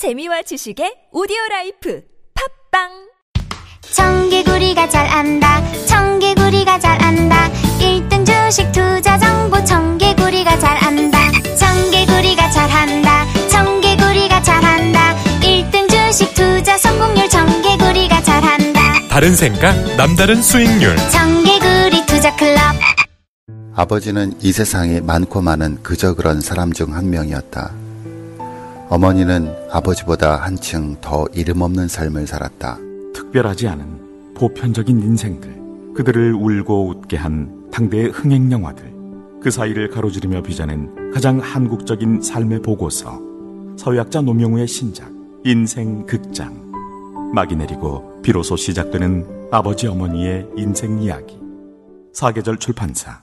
재미와 지식의 오디오 life. 팟빵! 청개구리가 잘 안다. 청개구리가 잘 안다. 1등 주식 투자 정보. 청개구리가 잘 안다. 청개구리가 잘 한다. 청개구리가 잘 한다. 1등 주식 투자 성공률. 청개구리가 잘 한다. 다른 생각, 남다른 수익률. 청개구리 투자 클럽. 아버지는 이 세상에 많고 많은 그저 그런 사람 중 한 명이었다. 어머니는 아버지보다 한층 더 이름 없는 삶을 살았다. 특별하지 않은 보편적인 인생들, 그들을 울고 웃게 한 당대의 흥행 영화들, 그 사이를 가로지르며 빚어낸 가장 한국적인 삶의 보고서, 서유학자 노명우의 신작, 인생 극장. 막이 내리고 비로소 시작되는 아버지 어머니의 인생 이야기. 사계절 출판사.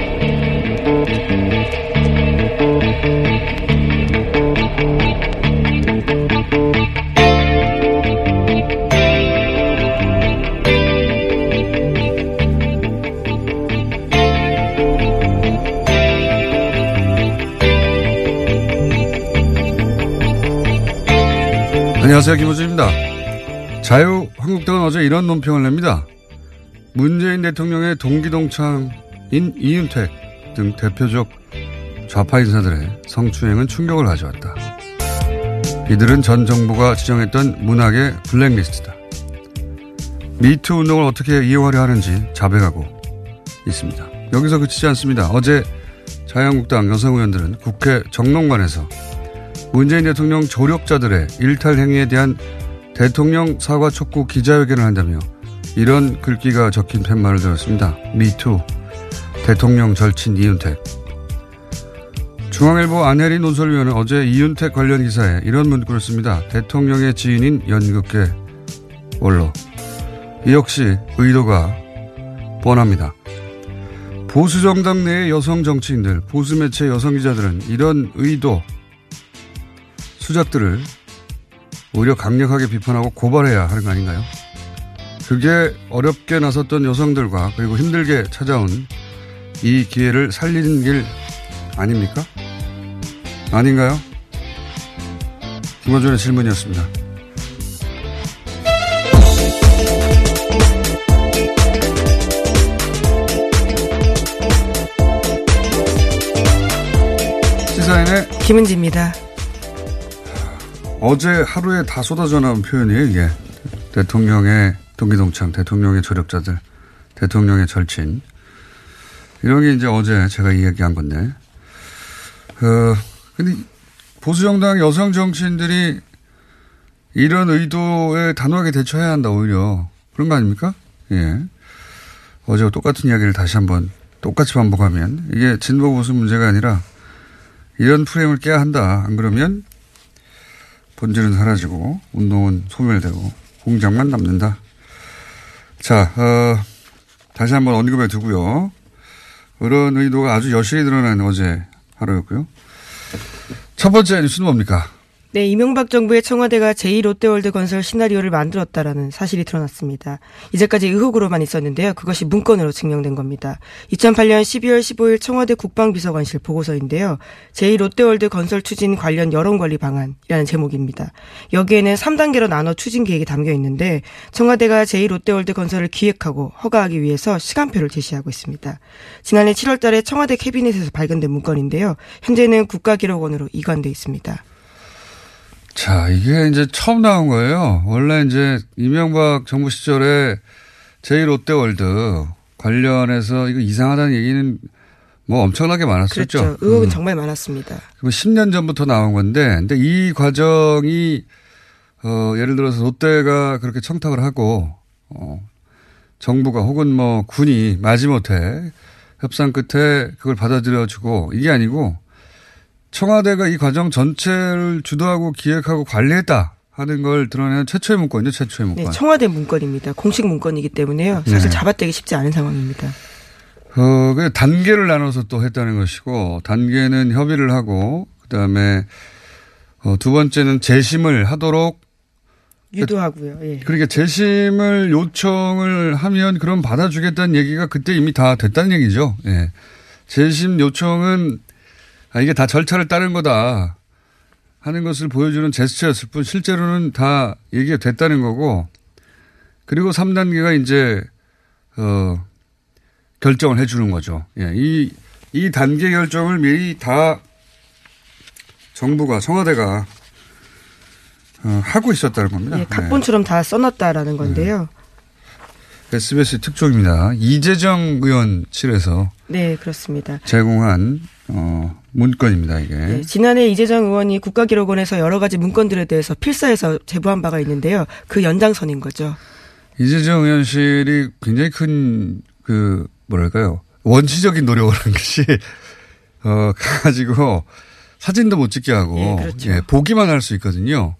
안녕하세요. 김호준입니다. 자유한국당은 어제 이런 논평을 냅니다. 문재인 대통령의 동기동창인 이윤택 등 대표적 좌파 인사들의 성추행은 충격을 가져왔다. 이들은 전 정부가 지정했던 문학의 블랙리스트다. 미투 운동을 어떻게 이용하려 하는지 자백하고 있습니다. 여기서 그치지 않습니다. 어제 자유한국당 여성 의원들은 국회 정론관에서 문재인 대통령 조력자들의 일탈 행위에 대한 대통령 사과 촉구 기자회견을 한다며 이런 글귀가 적힌 팻말을 들었습니다. 미투, 대통령 절친 이윤택. 중앙일보 안혜린 논설위원은 어제 이윤택 관련 기사에 이런 문구를 씁니다. 대통령의 지인인 연극계 원로. 이 역시 의도가 뻔합니다. 보수 정당 내의 여성 정치인들, 보수 매체 여성 기자들은 이런 의도, 수작들을 오히려 강력하게 비판하고 고발해야 하는 거 아닌가요? 그게 어렵게 나섰던 여성들과 그리고 힘들게 찾아온 이 기회를 살리는 길 아닙니까? 아닌가요? 김원준의 질문이었습니다. 시사인의 김은지입니다. 어제 하루에 다 쏟아져 나온 표현이에요, 이게. 대통령의 동기동창, 대통령의 조력자들, 대통령의 절친. 이런 게 이제 어제 제가 이야기한 건데. 어, 근데 보수정당 여성 정치인들이 이런 의도에 단호하게 대처해야 한다, 오히려. 그런 거 아닙니까? 예. 어제와 똑같은 이야기를 다시 한번 똑같이 반복하면 이게 진보 보수 문제가 아니라 이런 프레임을 깨야 한다. 안 그러면 본질은 사라지고 운동은 소멸되고 공장만 남는다. 자, 어, 다시 한번 언급해 두고요. 그런 의도가 아주 여실히 드러난 어제 하루였고요. 첫 번째 뉴스는 뭡니까? 네, 이명박 정부의 청와대가 제2롯데월드 건설 시나리오를 만들었다라는 사실이 드러났습니다. 이제까지 의혹으로만 있었는데요. 그것이 문건으로 증명된 겁니다. 2008년 12월 15일 청와대 국방비서관실 보고서인데요. 제2롯데월드 건설 추진 관련 여론관리 방안이라는 제목입니다. 여기에는 3단계로 나눠 추진 계획이 담겨 있는데 청와대가 제2롯데월드 건설을 기획하고 허가하기 위해서 시간표를 제시하고 있습니다. 지난해 7월 달에 청와대 캐비넷에서 발견된 문건인데요. 현재는 국가기록원으로 이관돼 있습니다. 자, 이게 이제 처음 나온 거예요. 원래 이제 이명박 정부 시절에 제1롯데월드 관련해서 이거 이상하다는 얘기는 뭐 엄청나게 많았었죠. 그렇죠. 의혹은 음. 정말 많았습니다. 그럼 10년 전부터 나온 건데, 근데 이 과정이, 어, 예를 들어서 롯데가 그렇게 청탁을 하고, 어, 정부가 혹은 뭐 군이 마지못해 협상 끝에 그걸 받아들여주고 이게 아니고 청와대가 이 과정 전체를 주도하고 기획하고 관리했다 하는 걸 드러내는 최초의 문건이죠, 최초의 문건. 네, 청와대 문건입니다. 공식 문건이기 때문에요. 사실 네. 잡아떼기 쉽지 않은 상황입니다. 어, 그 단계를 나눠서 또 했다는 것이고, 단계는 협의를 하고, 그 다음에, 어, 두 번째는 재심을 하도록, 유도하고요. 예. 그러니까 재심을 요청을 하면 그럼 받아주겠다는 얘기가 그때 이미 다 됐다는 얘기죠. 예. 재심 요청은, 아, 이게 다 절차를 따른 거다. 하는 것을 보여주는 제스처였을 뿐, 실제로는 다 얘기가 됐다는 거고, 그리고 3단계가 이제, 어, 결정을 해 주는 거죠. 예, 이, 이 단계 결정을 미리 다 정부가, 청와대가, 어, 하고 있었다는 겁니다. 예, 각본처럼 다 써놨다라는 건데요. 네. SBS 특종입니다. 이재정 의원실에서 네, 그렇습니다. 제공한, 어, 문건입니다, 이게. 네, 지난해 이재정 의원이 국가기록원에서 여러 가지 문건들에 대해서 필사해서 제보한 바가 있는데요. 그 연장선인 거죠. 이재정 의원실이 굉장히 큰, 그, 뭐랄까요. 원시적인 노력을 한 것이, 어, 가가지고 사진도 못 찍게 하고, 예, 그렇죠. 예, 보기만 할 수 있거든요.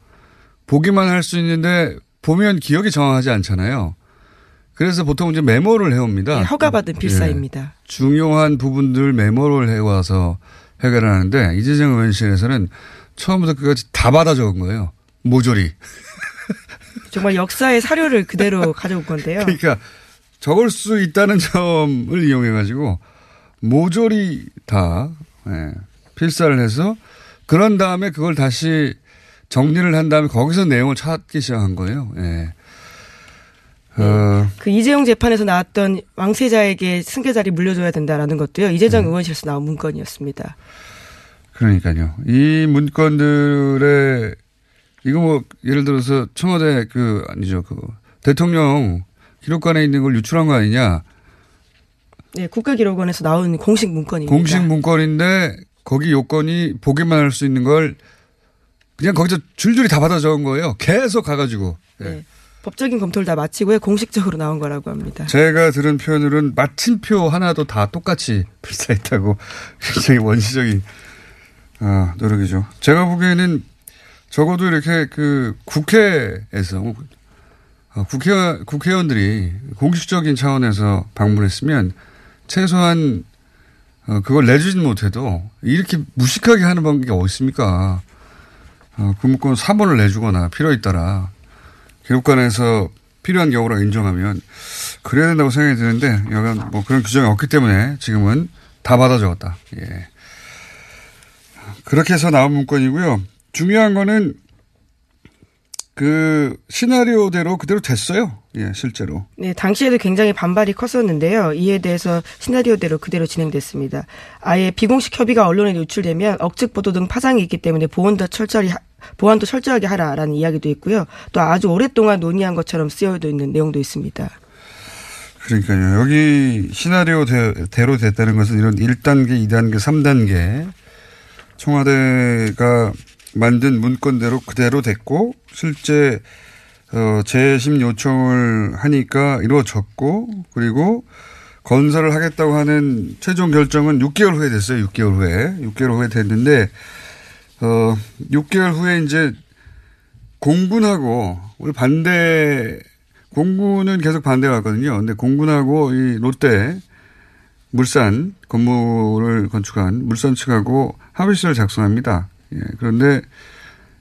보기만 할 수 있는데, 보면 기억이 정확하지 않잖아요. 그래서 보통 이제 메모를 해옵니다. 예, 허가받은 필사입니다. 예, 중요한 부분들 메모를 해와서 해결하는데, 이재정 의원실에서는 처음부터 끝까지 다 받아 적은 거예요. 모조리. 정말 역사의 사료를 그대로 가져온 건데요. 그러니까 적을 수 있다는 점을 이용해 가지고 모조리 다 예, 필사를 해서 그런 다음에 그걸 다시 정리를 한 다음에 거기서 내용을 찾기 시작한 거예요. 예. 어, 그 이재용 재판에서 나왔던 왕세자에게 승계 자리 물려줘야 된다라는 것도요. 네. 이재정 의원실에서 나온 문건이었습니다. 그러니까요. 이 문건들의 이거 뭐 예를 들어서 청와대 그 아니죠 그 대통령 기록관에 있는 걸 유출한 거 아니냐? 네, 국가기록원에서 나온 공식 문건입니다. 공식 문건인데 거기 요건이 보기만 할 수 있는 걸 그냥 거기서 줄줄이 다 받아 적은 거예요. 계속 가가지고. 예. 네, 법적인 검토를 다 마치고요. 공식적으로 나온 거라고 합니다. 제가 들은 표현으로는 마침표 하나도 다 똑같이 필사했다고 굉장히 원시적인 아, 노력이죠. 제가 보기에는 적어도 이렇게 그 국회에서 어, 국회 국회의원들이 공식적인 차원에서 방문했으면 최소한 어, 그걸 내주진 못해도 이렇게 무식하게 하는 방법이 어디 있습니까? 어, 그 문건 사본을 내주거나 필요에 따라 기록관에서 필요한 경우라 인정하면 그래야 된다고 생각이 드는데 여간 뭐 그런 규정이 없기 때문에 지금은 다 받아 적었다. 예. 그렇게 해서 나온 문건이고요. 중요한 거는 그 시나리오대로 그대로 됐어요. 예, 실제로. 네, 당시에도 굉장히 반발이 컸었는데요. 이에 대해서 시나리오대로 그대로 진행됐습니다. 아예 비공식 협의가 언론에 노출되면 억측 보도 등 파장이 있기 때문에 보안도 철저히 하- 보안도 철저하게 하라라는 이야기도 있고요. 또 아주 오랫동안 논의한 것처럼 쓰여져 있는 내용도 있습니다. 그러니까요. 여기 시나리오 대로 됐다는 것은 이런 1단계, 2단계, 3단계 청와대가 만든 문건대로 그대로 됐고 실제 어, 재심 요청을 하니까 이루어졌고 그리고 건설을 하겠다고 하는 최종 결정은 6개월 후에 됐어요. 6개월 후에. 6개월 후에 됐는데 어, 6개월 후에 이제 공군하고 우리 반대 공군은 계속 반대가 왔거든요. 근데 공군하고 이 롯데 물산 건물을 건축한 물산 측하고 합의서를 작성합니다. 예, 그런데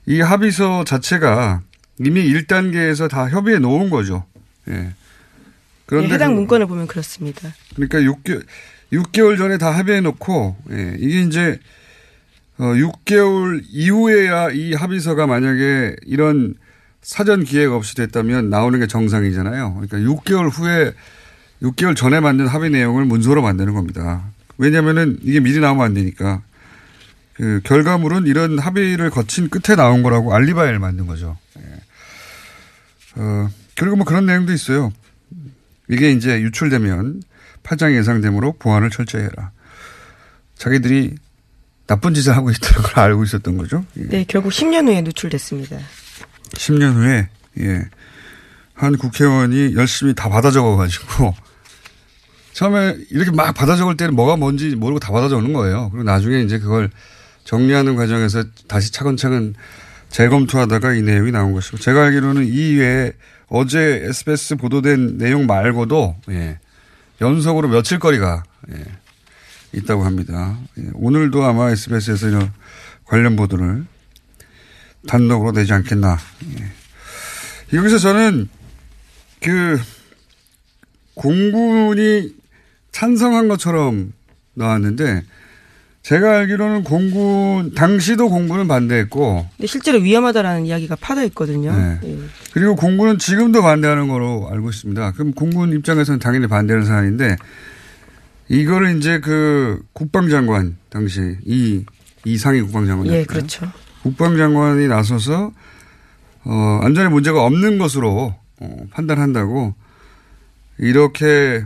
이 합의서 자체가 이미 1단계에서 다 협의해 놓은 거죠. 예. 네, 해당 그- 문건을 보면 그렇습니다. 그러니까 6개월, 6개월 전에 다 합의해 놓고, 예, 이게 이제, 어, 6개월 이후에야 이 합의서가 만약에 이런 사전 기획 없이 됐다면 나오는 게 정상이잖아요. 그러니까 6개월 후에, 6개월 전에 만든 합의 내용을 문서로 만드는 겁니다. 왜냐면은 이게 미리 나오면 안 되니까. 그 결과물은 이런 합의를 거친 끝에 나온 거라고 알리바이를 만든 거죠. 예. 어, 그리고 뭐 그런 내용도 있어요. 이게 이제 유출되면 파장 예상되므로 보안을 철저히 해라. 자기들이 나쁜 짓을 하고 있다는 걸 알고 있었던 거죠. 예. 네, 결국 10년 후에 누출됐습니다. 10년 후에, 예. 한 국회의원이 열심히 다 받아 적어가지고 처음에 이렇게 막 받아 적을 때는 뭐가 뭔지 모르고 다 받아 적는 거예요. 그리고 나중에 이제 그걸 정리하는 과정에서 다시 차근차근 재검토하다가 이 내용이 나온 것이고 제가 알기로는 이 외에 어제 SBS 보도된 내용 말고도 예, 연속으로 며칠 거리가 예, 있다고 합니다. 예, 오늘도 아마 SBS에서 이런 관련 보도를 단독으로 내지 않겠나. 예. 여기서 저는 그 공군이 찬성한 것처럼 나왔는데 제가 알기로는 공군 당시도 공군은 반대했고 근데 실제로 위험하다라는 이야기가 파다 있거든요. 네. 예. 그리고 공군은 지금도 반대하는 거로 알고 있습니다. 그럼 공군 입장에서는 당연히 반대하는 사안인데 이거를 이제 그 국방장관 당시 이 이상희 국방장관 예, 그렇죠. 국방장관이 나서서 어 안전에 문제가 없는 것으로 어, 판단한다고 이렇게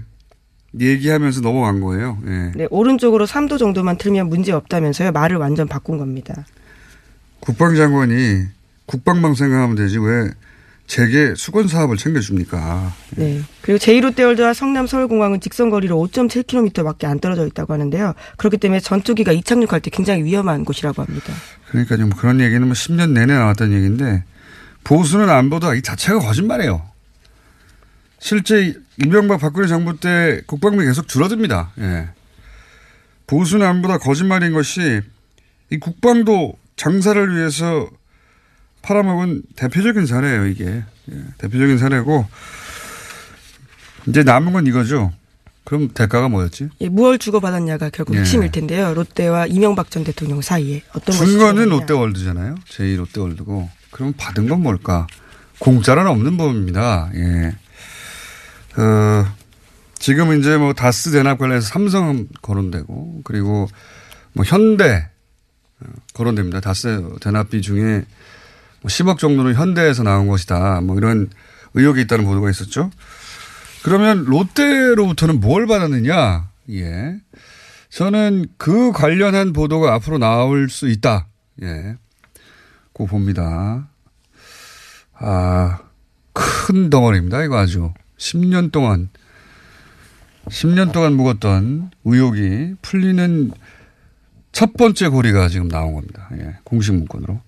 얘기하면서 넘어간 거예요. 예. 네, 오른쪽으로 3도 정도만 틀면 문제 없다면서요. 말을 완전 바꾼 겁니다. 국방장관이 국방방 생각하면 되지 왜 재계 수건 사업을 챙겨줍니까? 예. 네. 그리고 제1롯데월드와 성남 서울공항은 직선 거리로 5.7km밖에 안 떨어져 있다고 하는데요. 그렇기 때문에 전투기가 이착륙할 때 굉장히 위험한 곳이라고 합니다. 그러니까 좀 그런 얘기는 뭐 10년 내내 나왔던 얘기인데 보수는 안 보다 이 자체가 거짓말이에요. 실제 이명박 박근혜 정부 때 국방비 계속 줄어듭니다. 예. 보수는 안 보다 거짓말인 것이 이 국방도 장사를 위해서 팔아먹은 대표적인 사례예요, 이게. 예. 대표적인 사례고 이제 남은 건 이거죠. 그럼 대가가 뭐였지? 예, 무얼 주고받았냐가 결국 예. 핵심일 텐데요. 롯데와 이명박 전 대통령 사이에 어떤 것이 준 거는 롯데월드잖아요. 제2 롯데월드고. 그럼 받은 건 뭘까? 공짜는 없는 법입니다. 예. 어, 지금 이제 뭐 다스 대납 관련해서 삼성 거론되고 그리고 뭐 현대 어, 거론됩니다. 다스 대납비 중에 뭐 10억 정도는 현대에서 나온 것이다. 뭐 이런 의혹이 있다는 보도가 있었죠. 그러면 롯데로부터는 뭘 받았느냐? 예. 저는 그 관련한 보도가 앞으로 나올 수 있다. 예. 고 봅니다. 아, 큰 덩어리입니다. 이거 아주. 10년 동안 10년 동안 묵었던 의혹이 풀리는 첫 번째 고리가 지금 나온 겁니다. 예, 공식 문건으로.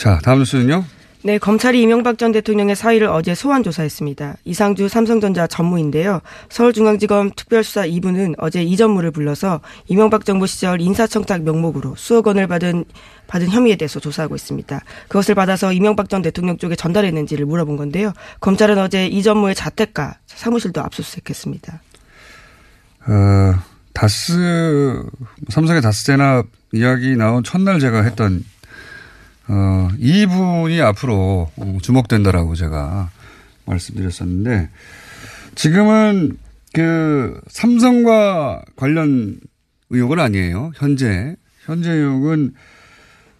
자, 다음 뉴스는요. 네, 검찰이 이명박 전 대통령의 사의를 어제 소환 조사했습니다. 이상주 삼성전자 전무인데요. 서울중앙지검 특별수사 2부는 어제 이 전무를 불러서 이명박 정부 시절 인사청탁 명목으로 수억 원을 받은 받은 혐의에 대해서 조사하고 있습니다. 그것을 받아서 이명박 전 대통령 쪽에 전달했는지를 물어본 건데요. 검찰은 어제 이 전무의 자택과 사무실도 압수수색했습니다. 어, 다스 삼성의 다스 대납 이야기 나온 첫날 제가 했던 어, 이분이 앞으로 주목된다라고 제가 말씀드렸었는데 지금은 그 삼성과 관련 의혹은 아니에요. 현재 현재 의혹은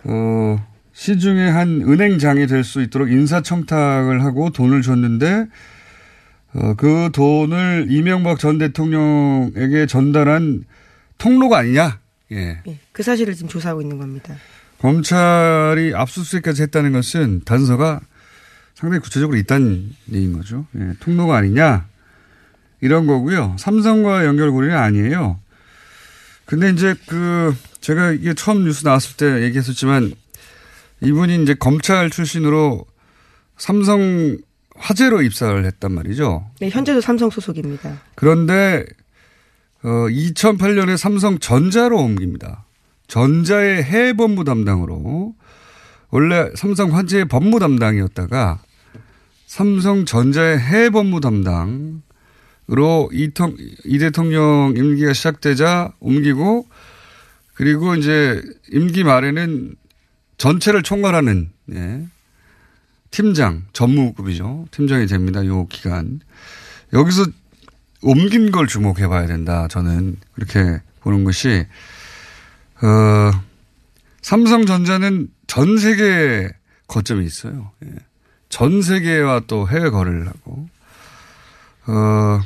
어, 시중에 한 은행장이 될 수 있도록 인사청탁을 하고 돈을 줬는데 어, 그 돈을 이명박 전 대통령에게 전달한 통로가 아니냐? 예. 네, 그 사실을 지금 조사하고 있는 겁니다. 검찰이 압수수색까지 했다는 것은 단서가 상당히 구체적으로 있다는 얘기인 거죠. 예, 통로가 아니냐 이런 거고요. 삼성과 연결고리는 아니에요. 근데 이제 그 제가 이게 처음 뉴스 나왔을 때 얘기했었지만 이분이 이제 검찰 출신으로 삼성 화재로 입사를 했단 말이죠. 네, 현재도 삼성 소속입니다. 그런데 어 2008년에 삼성 전자로 옮깁니다. 전자의 해외본부 담당으로 원래 삼성 화재 법무 담당이었다가 삼성전자의 해외본부 담당으로 이통, 이 대통령 임기가 시작되자 옮기고 그리고 이제 임기 말에는 전체를 총괄하는 예. 팀장 전무급이죠. 팀장이 됩니다. 요 기간. 여기서 옮긴 걸 주목해 봐야 된다. 저는 그렇게 보는 것이 어, 삼성전자는 전 세계 거점이 있어요. 예. 전 세계와 또 해외 거래를 하고, 어,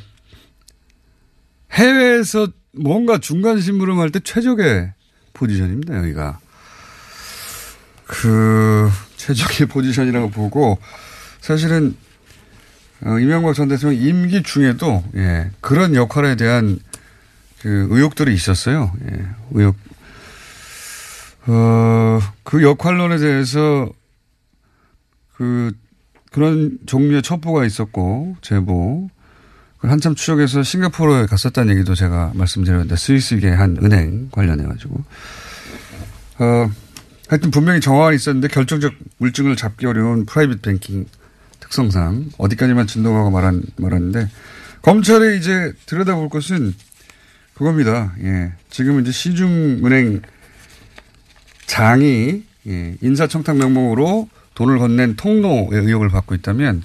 해외에서 뭔가 중간 심부름 할 때 최적의 포지션입니다, 여기가. 그, 최적의 포지션이라고 보고, 사실은, 어, 이명박 전 대통령 임기 중에도, 예, 그런 역할에 대한 그 의혹들이 있었어요. 예, 의혹. 어, 그 역할론에 대해서 그, 그런 종류의 첩보가 있었고, 제보. 한참 추적해서 싱가포르에 갔었다는 얘기도 제가 말씀드렸는데, 스위스계 한 은행 관련해 가지고. 어, 하여튼 분명히 정황이 있었는데 결정적 물증을 잡기 어려운 프라이빗 뱅킹 특성상 어디까지만 진동하고 말한, 말았는데, 검찰이 이제 들여다볼 것은 그겁니다. 예. 지금 이제 시중은행 장이 예. 인사청탁 명목으로 돈을 건넨 통로의 의혹을 받고 있다면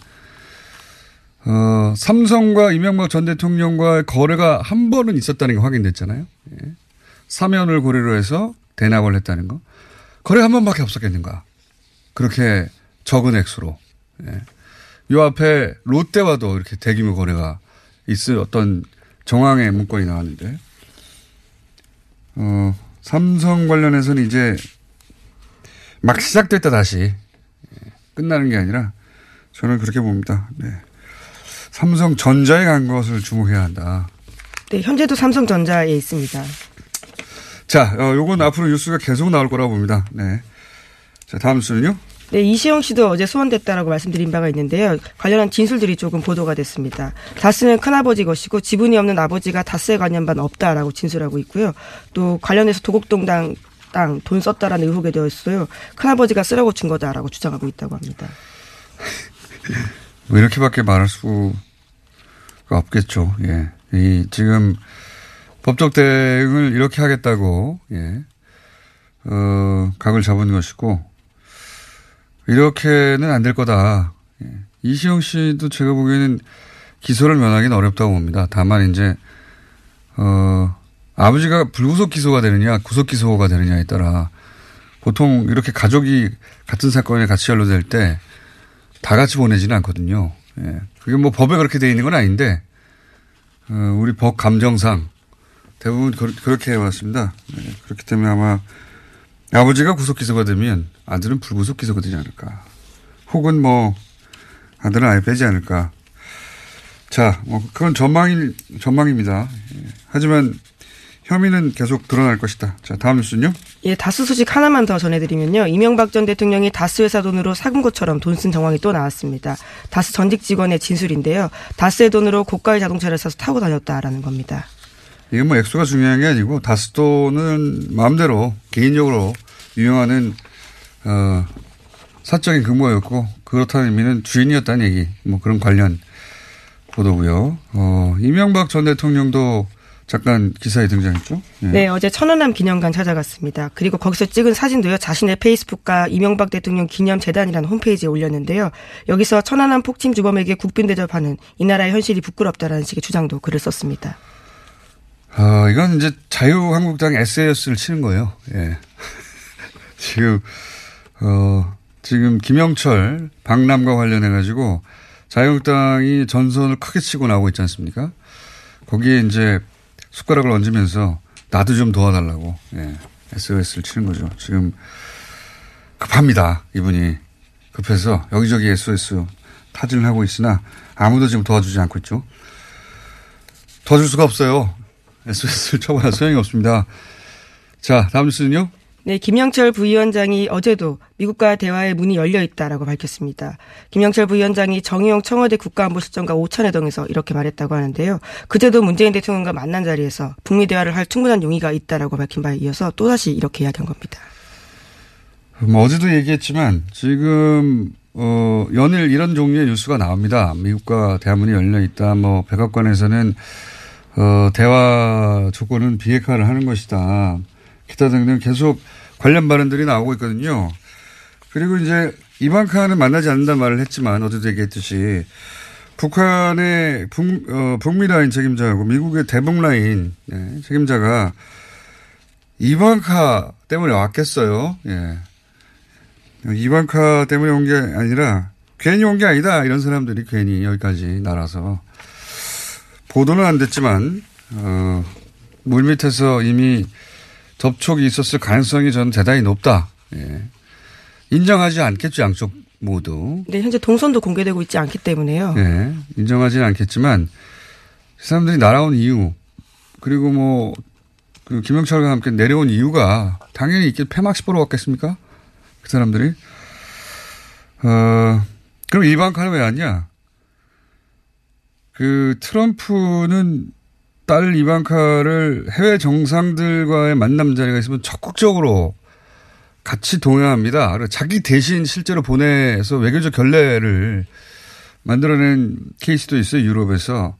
어, 삼성과 이명박 전 대통령과의 거래가 한 번은 있었다는 게 확인됐잖아요. 예. 사면을 고려로 해서 대납을 했다는 거. 거래 한 번밖에 없었겠는가. 그렇게 적은 액수로. 예. 요 앞에 롯데와도 이렇게 대규모 거래가 있을 어떤 정황의 문건이 나왔는데, 어, 삼성 관련해서는 이제 막 시작됐다 다시 끝나는 게 아니라 저는 그렇게 봅니다. 네. 삼성전자에 간 것을 주목해야 한다. 네, 현재도 삼성전자에 있습니다. 자, 어, 요건 앞으로 뉴스가 계속 나올 거라고 봅니다. 네. 자, 다음 수는요? 네, 이시영 씨도 어제 소환됐다라고 말씀드린 바가 있는데요. 관련한 진술들이 조금 보도가 됐습니다. 다스는 큰아버지 것이고 지분이 없는 아버지가 다스에 관련 바는 없다라고 진술하고 있고요. 또 관련해서 도곡동당 땅 돈 썼다라는 의혹에 대해서요. 큰아버지가 쓰라고 준 거다라고 주장하고 있다고 합니다. 뭐 이렇게밖에 말할 수가 없겠죠. 예. 이 지금 법적 대응을 이렇게 하겠다고 예. 어, 각을 잡은 것이고 이렇게는 안 될 거다. 예. 이시영 씨도 제가 보기에는 기소를 면하기는 어렵다고 봅니다. 다만 이제 어 아버지가 불구속 기소가 되느냐 구속 기소가 되느냐에 따라 보통 이렇게 가족이 같은 사건에 같이 연루될 때 다 같이 보내지는 않거든요. 예. 그게 뭐 법에 그렇게 돼 있는 건 아닌데 어, 우리 법 감정상 대부분 그, 렇게 해왔습니다. 네. 그렇기 때문에 아마 아버지가 구속 기소가 되면 아들은 불구속 기소가 되지 않을까. 혹은 뭐 아들은 아예 빼지 않을까. 자, 뭐 그건 전망이 전망입니다. 예. 하지만 혐의는 계속 드러날 것이다. 자, 다음 뉴스는요? 예, 다스 소식 하나만 더 전해드리면요. 이명박 전 대통령이 다스 회사 돈으로 사금 것처럼 돈 쓴 정황이 또 나왔습니다. 다스 전직 직원의 진술인데요. 다스의 돈으로 고가의 자동차를 사서 타고 다녔다라는 겁니다. 이게 뭐 액수가 중요한 게 아니고 다스 돈은 마음대로 개인적으로 유용하는 어, 사적인 근무였고 그렇다는 의미는 주인이었다는 얘기 뭐 그런 관련 보도고요. 어, 이명박 전 대통령도 잠깐 기사에 등장했죠? 네. 네, 어제 천안함 기념관 찾아갔습니다. 그리고 거기서 찍은 사진도요, 자신의 페이스북과 이명박 대통령 기념재단이라는 홈페이지에 올렸는데요. 여기서 천안함 폭침 주범에게 국빈 대접하는 이 나라의 현실이 부끄럽다라는 식의 주장도 글을 썼습니다. 아, 이건 이제 자유한국당 SAS를 치는 거예요. 예. 지금, 어, 지금 김영철, 박남과 관련해 가지고 자유한국당이 전선을 크게 치고 나오고 있지 않습니까? 거기에 이제 숟가락을 얹으면서 나도 좀 도와달라고 예, SOS를 치는 거죠. 지금 급합니다. 이분이 급해서 여기저기 SOS 타진을 하고 있으나 아무도 지금 도와주지 않고 있죠. 도와줄 수가 없어요. SOS를 쳐봐야 소용이 없습니다. 자, 다음 뉴스는요? 네, 김영철 부위원장이 어제도 미국과 대화의 문이 열려 있다라고 밝혔습니다. 김영철 부위원장이 정의용 청와대 국가안보실장과 오찬회동에서 이렇게 말했다고 하는데요. 그제도 문재인 대통령과 만난 자리에서 북미 대화를 할 충분한 용의가 있다라고 밝힌 바에 이어서 또다시 이렇게 이야기한 겁니다. 뭐 어제도 얘기했지만 지금 어 연일 이런 종류의 뉴스가 나옵니다. 미국과 대화문이 열려 있다. 뭐 백악관에서는 어 대화 조건은 비핵화를 하는 것이다. 기타 등등 계속 관련 발언들이 나오고 있거든요. 그리고 이제 이방카는 만나지 않는다 말을 했지만 어제도 얘기했듯이 북한의 북, 어, 북미 라인 책임자하고 미국의 대북 라인 네, 책임자가 이방카 때문에 왔겠어요. 예. 이방카 때문에 온 게 아니라 괜히 온 게 아니다. 이런 사람들이 괜히 여기까지 날아서 보도는 안 됐지만 어, 물 밑에서 이미 접촉이 있었을 가능성이 저는 대단히 높다. 예. 인정하지 않겠죠 양쪽 모두. 네, 현재 동선도 공개되고 있지 않기 때문에요. 네, 인정하지는 않겠지만 그 사람들이 날아온 이유 그리고 뭐 그 김영철과 함께 내려온 이유가 당연히 있게 폐막식 보러 왔겠습니까? 그 사람들이 어 그럼 이방카는 왜 왔냐? 그 트럼프는 딸 이방카를 해외 정상들과의 만남 자리가 있으면 적극적으로 같이 동행합니다. 자기 대신 실제로 보내서 외교적 결례를 만들어낸 케이스도 있어요, 유럽에서.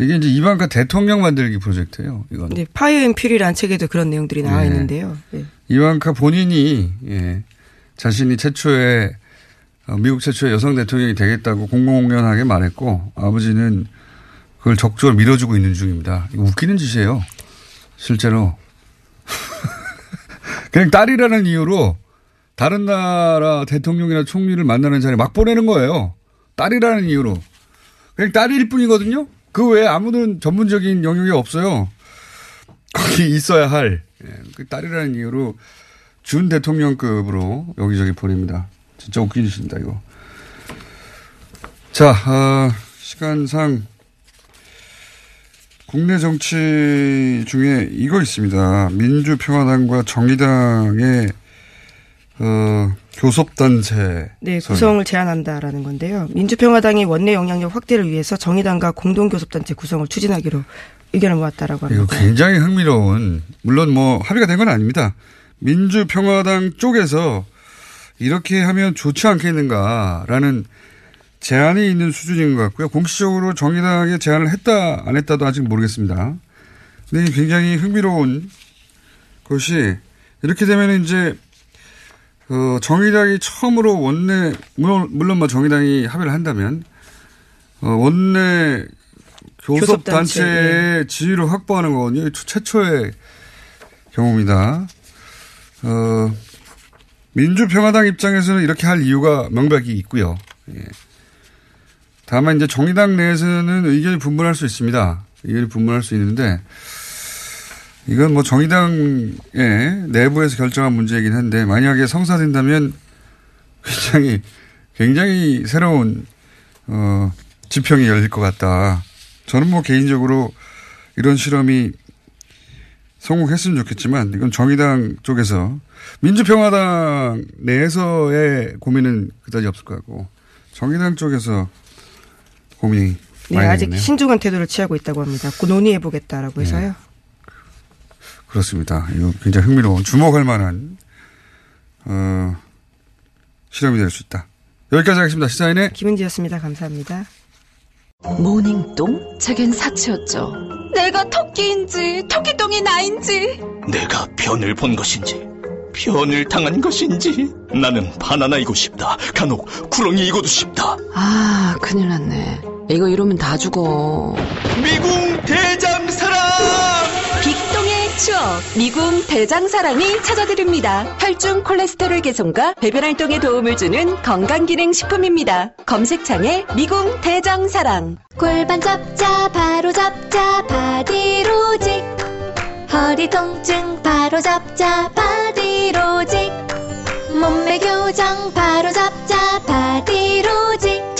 이게 이제 이방카 대통령 만들기 프로젝트예요, 이건. 네, Fire and Fury라는 책에도 그런 내용들이 나와 네. 있는데요. 네. 이방카 본인이, 예, 자신이 최초의, 어, 미국 최초의 여성 대통령이 되겠다고 공공연하게 말했고, 아버지는 그걸 적극적으로 밀어주고 있는 중입니다. 웃기는 짓이에요. 실제로. 그냥 딸이라는 이유로 다른 나라 대통령이나 총리를 만나는 자리에 막 보내는 거예요. 딸이라는 이유로. 그냥 딸일 뿐이거든요. 그 외에 아무런 전문적인 영역이 없어요. 거기 있어야 할. 예, 그 딸이라는 이유로 준 대통령급으로 여기저기 보냅니다. 진짜 웃기는 짓입니다, 이거. 자, 어, 시간상 국내 정치 중에 이거 있습니다. 민주평화당과 정의당의 어, 교섭단체. 네, 구성을 제안한다라는 건데요. 민주평화당이 원내 영향력 확대를 위해서 정의당과 공동교섭단체 구성을 추진하기로 의견을 모았다라고 이거 합니다. 굉장히 흥미로운, 물론 뭐 합의가 된 건 아닙니다. 민주평화당 쪽에서 이렇게 하면 좋지 않겠는가라는 제안이 있는 수준인 것 같고요. 공식적으로 정의당에 제안을 했다, 안 했다도 아직 모르겠습니다. 근데 굉장히 흥미로운 것이 이렇게 되면 이제 어, 정의당이 처음으로 원내, 물론, 물론 뭐 정의당이 합의를 한다면, 어, 원내 교섭 단체의 지위를 확보하는 거거든요. 최초의 경우입니다. 어, 민주평화당 입장에서는 이렇게 할 이유가 명백히 있고요. 예. 다만 이제 정의당 내에서는 의견이 분분할 수 있습니다. 의견이 분분할 수 있는데, 이건 뭐 정의당의 내부에서 결정한 문제이긴 한데 만약에 성사된다면 굉장히 굉장히 새로운 어 지평이 열릴 것 같다. 저는 뭐 개인적으로 이런 실험이 성공했으면 좋겠지만 이건 정의당 쪽에서 민주평화당 내에서의 고민은 그다지 없을 것 같고 정의당 쪽에서 고민이 네, 많이 아직 되겠네요. 신중한 태도를 취하고 있다고 합니다. 곧 논의해 보겠다라고 네. 해서요. 그렇습니다. 이거 굉장히 흥미로운 주목할 만한 어, 실험이 될 수 있다. 여기까지 하겠습니다. 시사인의 김은지였습니다. 감사합니다. 모닝똥? 제겐 사치였죠. 내가 토끼인지 토끼똥이 나인지 내가 변을 본 것인지 변을 당한 것인지 나는 바나나이고 싶다. 간혹 구렁이이고도 싶다. 아, 큰일 났네. 이거 이러면 다 죽어. 미궁 대장사랑! 빅동의 추억 미궁 대장사랑이 찾아드립니다. 혈중 콜레스테롤 개선과 배변 활동에 도움을 주는 건강기능식품입니다. 검색창에 미궁 대장사랑 골반 잡자 바로 잡자 바디로직 허리 통증 바로 잡자 바디로직 몸매 교정 바로 잡자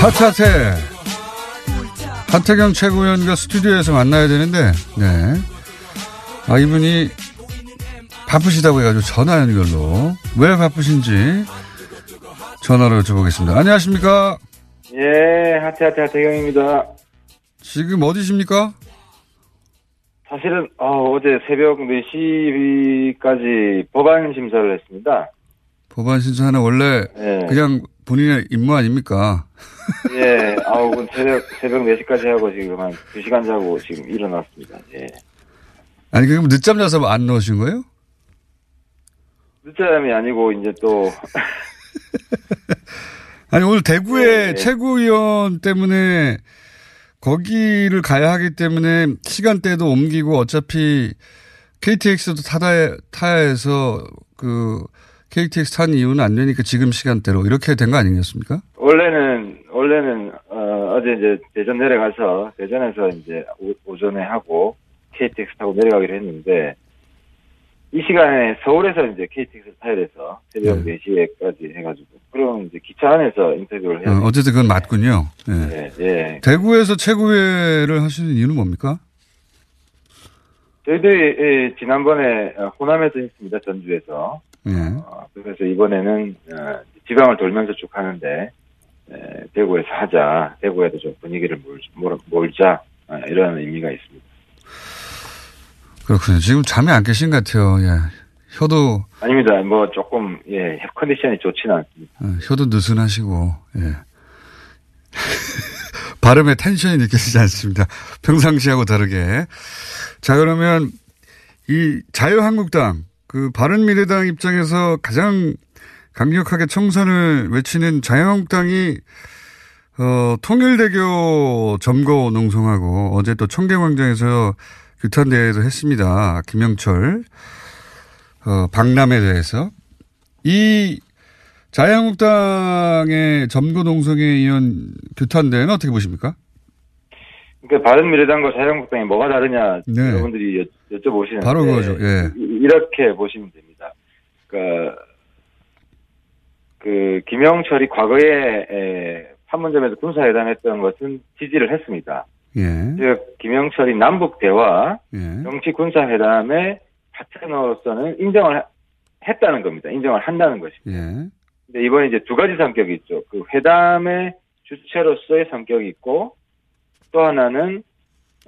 핫핫해. 하태경 최고위원과 스튜디오에서 만나야 되는데, 네. 아, 이분이 바쁘시다고 해가지고 전화 연결로. 왜 바쁘신지 전화로 여쭤보겠습니다. 안녕하십니까? 예, 하태하태 하태경입니다. 지금 어디십니까? 사실은 어, 제 새벽 4시까지 법안 심사를 했습니다. 법안 신청하는 원래 예. 그냥 본인의 임무 아닙니까? 예, 아우 그 새벽 새벽 4시까지 하고 지금 한 2시간 자고 지금 일어났습니다. 예. 아니, 그럼 늦잠 자서 안 넣으신 거예요? 늦잠이 아니고 이제 또 아니, 오늘 대구의 네. 최고위원 때문에 거기를 가야 하기 때문에 시간대도 옮기고 어차피 KTX도 타다, 타야 해서 그 KTX 탄 이유는 안 되니까 지금 시간대로 이렇게 된 거 아니겠습니까? 원래는 원래는 어, 어제 이제 대전 내려가서 대전에서 이제 오, 오전에 하고 KTX 타고 내려가기로 했는데 이 시간에 서울에서 이제 KTX를 타야 돼서 새벽 4시에까지 해가지고 그럼 이제 기차 안에서 인터뷰를 해야 어, 어쨌든 그건 맞군요. 예. 예, 예. 대구에서 최고위를 하시는 이유는 뭡니까? 저희들이 예, 지난번에 어, 호남에서 했습니다 전주에서 예. 어, 그래서 이번에는 어, 지방을 돌면서 쭉 하는데 에, 대구에서 하자 대구에도 좀 분위기를 몰, 몰, 몰자 어, 이런 의미가 있습니다. 그렇군요. 지금 잠이 안 깨신 것 같아요. 예. 혀도, 아닙니다. 뭐 조금 예 컨디션이 좋지는 않습니다. 어, 혀도 느슨하시고, 예. 발음에 텐션이 느껴지지 않습니다. 평상시하고 다르게. 자, 그러면 이 자유한국당, 그 바른미래당 입장에서 가장 강력하게 청산을 외치는 자유한국당이 어, 통일대교 점거 농성하고 어제 또 청계광장에서 규탄 대회도 했습니다. 김영철, 어, 박람회 대해서. 이 자유한국당의 점거 농성에 이은 규탄 대회는 어떻게 보십니까? 그러니까 바른미래당과 자유한국당이 뭐가 다르냐 네. 여러분들이 여, 여쭤보시는데 바로 그거죠. 예. 이- 이렇게 보시면 됩니다. 그러니까 그 김영철이 과거에 에, 판문점에서 군사회담했던 것은 지지를 했습니다. 예. 즉 김영철이 남북 대화 예. 정치 군사 회담의 파트너로서는 인정을 하- 했다는 겁니다. 인정을 한다는 것이. 예. 근데 이번에 이제 두 가지 성격이 있죠. 그 회담의 주체로서의 성격이 있고 또 하나는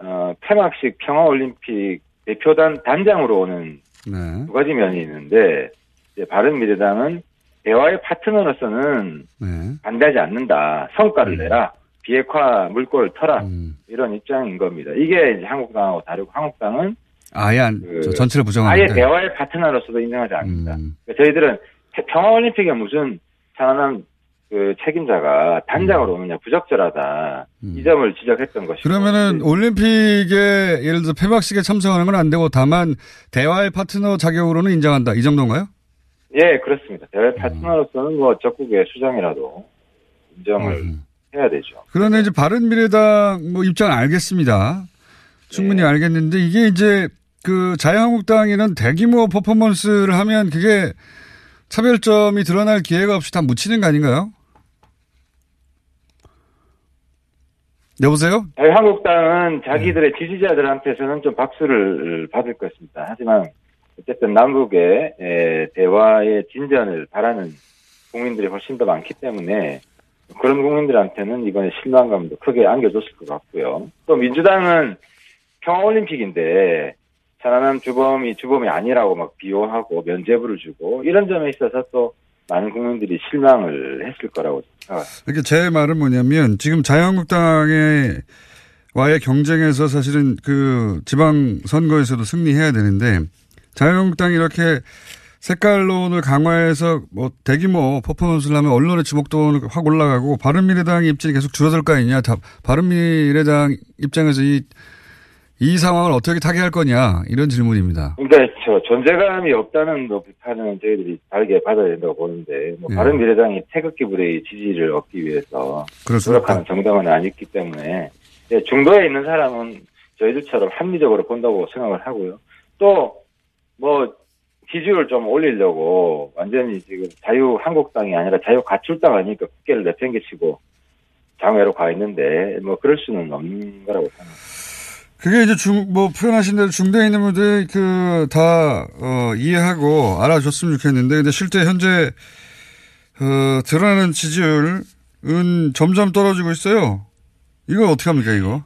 어, 폐막식 평화올림픽 대표단 단장으로 오는 네. 두 가지 면이 있는데 이제 바른 미래당은 대화의 파트너로서는 네. 반대하지 않는다. 성과를 내라. 비핵화 물꼬를 터라. 음. 이런 입장인 겁니다. 이게 이제 한국당하고 다르고 한국당은 아예 안, 저 전체를 아예 부정하는데. 대화의 파트너로서도 인정하지 않습니다. 음. 그러니까 저희들은 태- 평화올림픽에 무슨 천안함 그 책임자가 단장으로 오느냐 부적절하다. 이 점을 지적했던 것이고. 음. 그러면은 올림픽에 예를 들어 폐막식에 참석하는 건 안 되고 다만 대화의 파트너 자격으로는 인정한다. 이 정도인가요? 예, 그렇습니다. 대화의 파트너로서는 뭐 적국의 수장이라도 인정을 음. 해야 되죠. 그러나 이제 바른 미래당 뭐 입장은 알겠습니다. 충분히 네. 알겠는데 이게 이제 그 자유한국당에는 대규모 퍼포먼스를 하면 그게 차별점이 드러날 기회가 없이 다 묻히는 거 아닌가요? 여보세요? 저희 한국당은 자기들의 지지자들한테서는 좀 박수를 받을 것입니다. 하지만 어쨌든 남북의 에, 대화의 진전을 바라는 국민들이 훨씬 더 많기 때문에 그런 국민들한테는 이번에 실망감도 크게 안겨줬을 것 같고요. 또 민주당은 평화올림픽인데 천안함 주범이 주범이 아니라고 막 비호하고 면죄부를 주고 이런 점에 있어서 또 많은 국민들이 실망을 했을 거라고 생각합니다. 이렇게 제 말은 뭐냐면 지금 자유한국당의 와의 경쟁에서 사실은 그 지방 선거에서도 승리해야 되는데 자유한국당이 이렇게 색깔론을 강화해서 뭐 대규모 퍼포먼스를 하면 언론의 주목도 확 올라가고 바른미래당 입장이 계속 줄어들 거 아니냐. 다 바른미래당 입장에서 이, 이 상황을 어떻게 타개할 거냐 이런 질문입니다. 그러니까 저 존재감이 없다는 뭐 비판은 저희들이 다르게 받아야 된다고 보는데 뭐 예. 바른미래당이 태극기 불의 지지를 얻기 위해서 그렇습니까? 노력하는 정당은 아니기 때문에 예, 중도에 있는 사람은 저희들처럼 합리적으로 본다고 생각을 하고요. 또뭐 지지율 좀 올리려고 완전히 지금 자유 한국당이 아니라 자유 가출당 아니니까 국회를 내팽개치고 장외로 가 있는데 뭐 그럴 수는 없는 거라고 생각합니다. 그게 이제 중, 뭐 표현하신 대로 중대에 있는 분들 그, 다, 어, 이해하고 알아줬으면 좋겠는데, 근데 실제 현재, 어, 드러나는 지지율은 점점 떨어지고 있어요. 이거 어떻게 합니까, 이거?